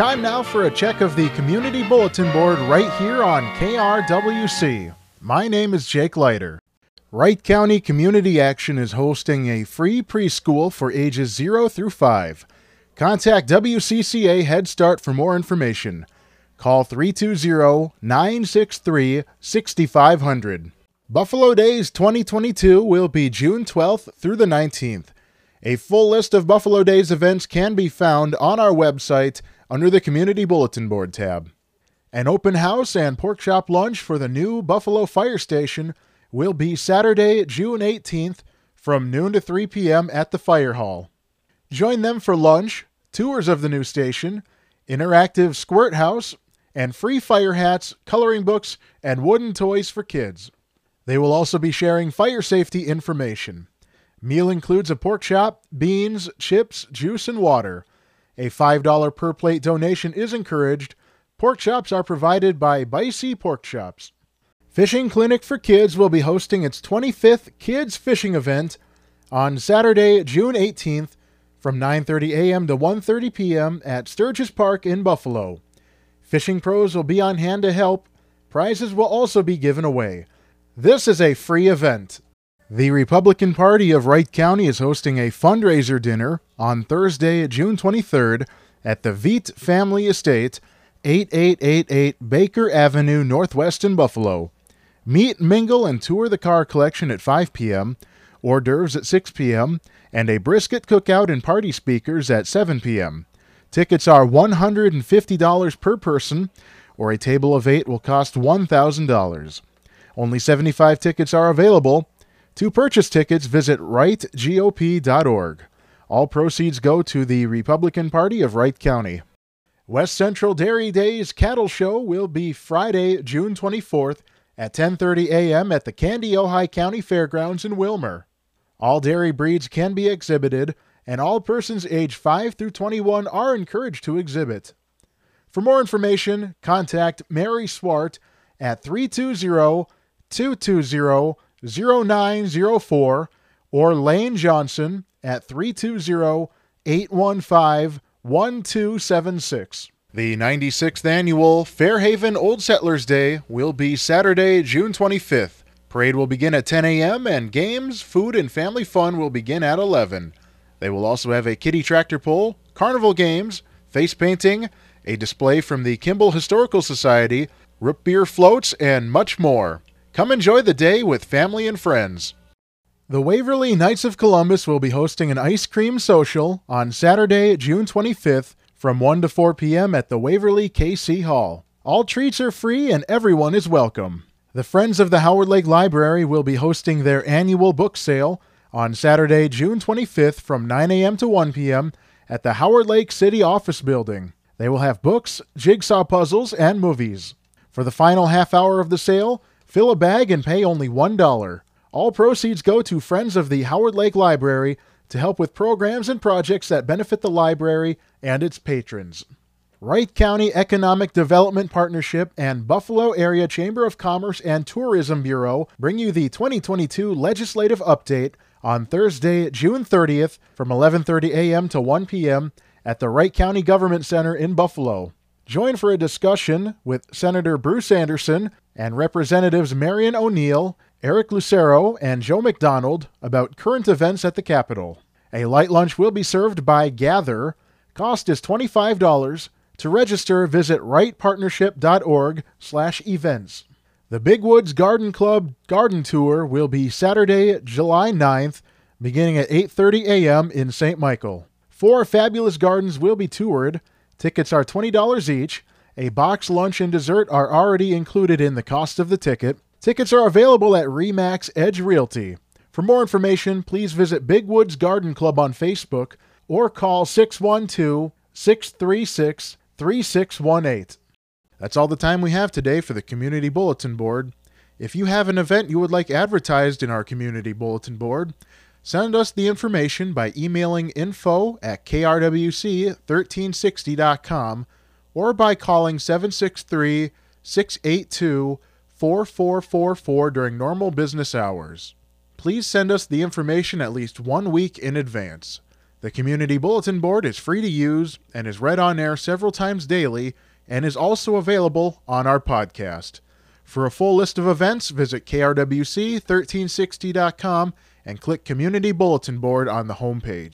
time now for a check of the community bulletin board right here on KRWC. My name is Jake Leiter. Wright County Community Action is hosting a free preschool for ages 0 through 5. Contact WCCA Head Start for more information. Call 320 963 6500. Buffalo Days 2022 will be June 12th through the 19th. A full list of Buffalo Days events can be found on our website under the Community Bulletin Board tab. An open house and pork chop lunch for the new Buffalo Fire Station will be Saturday, June 18th from noon to 3 p.m. at the Fire Hall. Join them for lunch, tours of the new station, interactive squirt house, and free fire hats, coloring books, and wooden toys for kids. They will also be sharing fire safety information. Meal includes a pork chop, beans, chips, juice, and water. A $5 per plate donation is encouraged. Pork chops are provided by Bicey Pork Chops. Fishing Clinic for Kids will be hosting its 25th Kids Fishing event on Saturday, June 18th from 9:30 a.m. to 1:30 p.m. at Sturgis Park in Buffalo. Fishing pros will be on hand to help. Prizes will also be given away. This is a free event. The Republican Party of Wright County is hosting a fundraiser dinner on Thursday, June 23rd at the Veet Family Estate, 8888 Baker Avenue, Northwest in Buffalo. Meet, mingle, and tour the car collection at 5 p.m., hors d'oeuvres at 6 p.m., and a brisket cookout and party speakers at 7 p.m. Tickets are $150 per person, or a table of eight will cost $1,000. Only 75 tickets are available. To purchase tickets, visit wrightgop.org. All proceeds go to the Republican Party of Wright County. West Central Dairy Days Cattle Show will be Friday, June 24th at 10:30 a.m. at the Kandiyohi County Fairgrounds in Willmar. All dairy breeds can be exhibited, and all persons age 5 through 21 are encouraged to exhibit. For more information, contact Mary Swart at 320 220 0904 or Lane Johnson at 320 815 1276. The 96th annual Fairhaven Old Settlers Day will be Saturday, June 25th. Parade will begin at 10 a.m. and games, food, and family fun will begin at 11. They will also have a kiddie tractor pull, carnival games, face painting, a display from the Kimball Historical Society, root beer floats, and much more. Come enjoy the day with family and friends. The Waverly Knights of Columbus will be hosting an ice cream social on Saturday, June 25th from 1 to 4 p.m. at the Waverly KC Hall. All treats are free and everyone is welcome. The Friends of the Howard Lake Library will be hosting their annual book sale on Saturday, June 25th from 9 a.m. to 1 p.m. at the Howard Lake City Office Building. They will have books, jigsaw puzzles, and movies. For the final half hour of the sale, fill a bag and pay only $1. All proceeds go to Friends of the Howard Lake Library to help with programs and projects that benefit the library and its patrons. Wright County Economic Development Partnership and Buffalo Area Chamber of Commerce and Tourism Bureau bring you the 2022 legislative update on Thursday, June 30th from 11:30 a.m. to 1 p.m. at the Wright County Government Center in Buffalo. Join for a discussion with Senator Bruce Anderson and Representatives Marion O'Neill, Eric Lucero, and Joe McDonald about current events at the Capitol. A light lunch will be served by Gather. Cost is $25. To register, visit wrightpartnership.org/events. The Big Woods Garden Club Garden Tour will be Saturday, July 9th, beginning at 8:30 a.m. in St. Michael. Four fabulous gardens will be toured. Tickets are $20 each. A box lunch and dessert are already included in the cost of the ticket. Tickets are available at Remax Edge Realty. For more information, please visit Big Woods Garden Club on Facebook or call 612 636 3618. That's all the time we have today for the Community Bulletin Board. If you have an event you would like advertised in our Community Bulletin Board, send us the information by emailing info at krwc1360.com or by calling 763 682 4444 during normal business hours. Please send us the information at least one week in advance. The Community Bulletin Board is free to use and is read on air several times daily and is also available on our podcast. For a full list of events, visit krwc1360.com and click Community Bulletin Board on the homepage.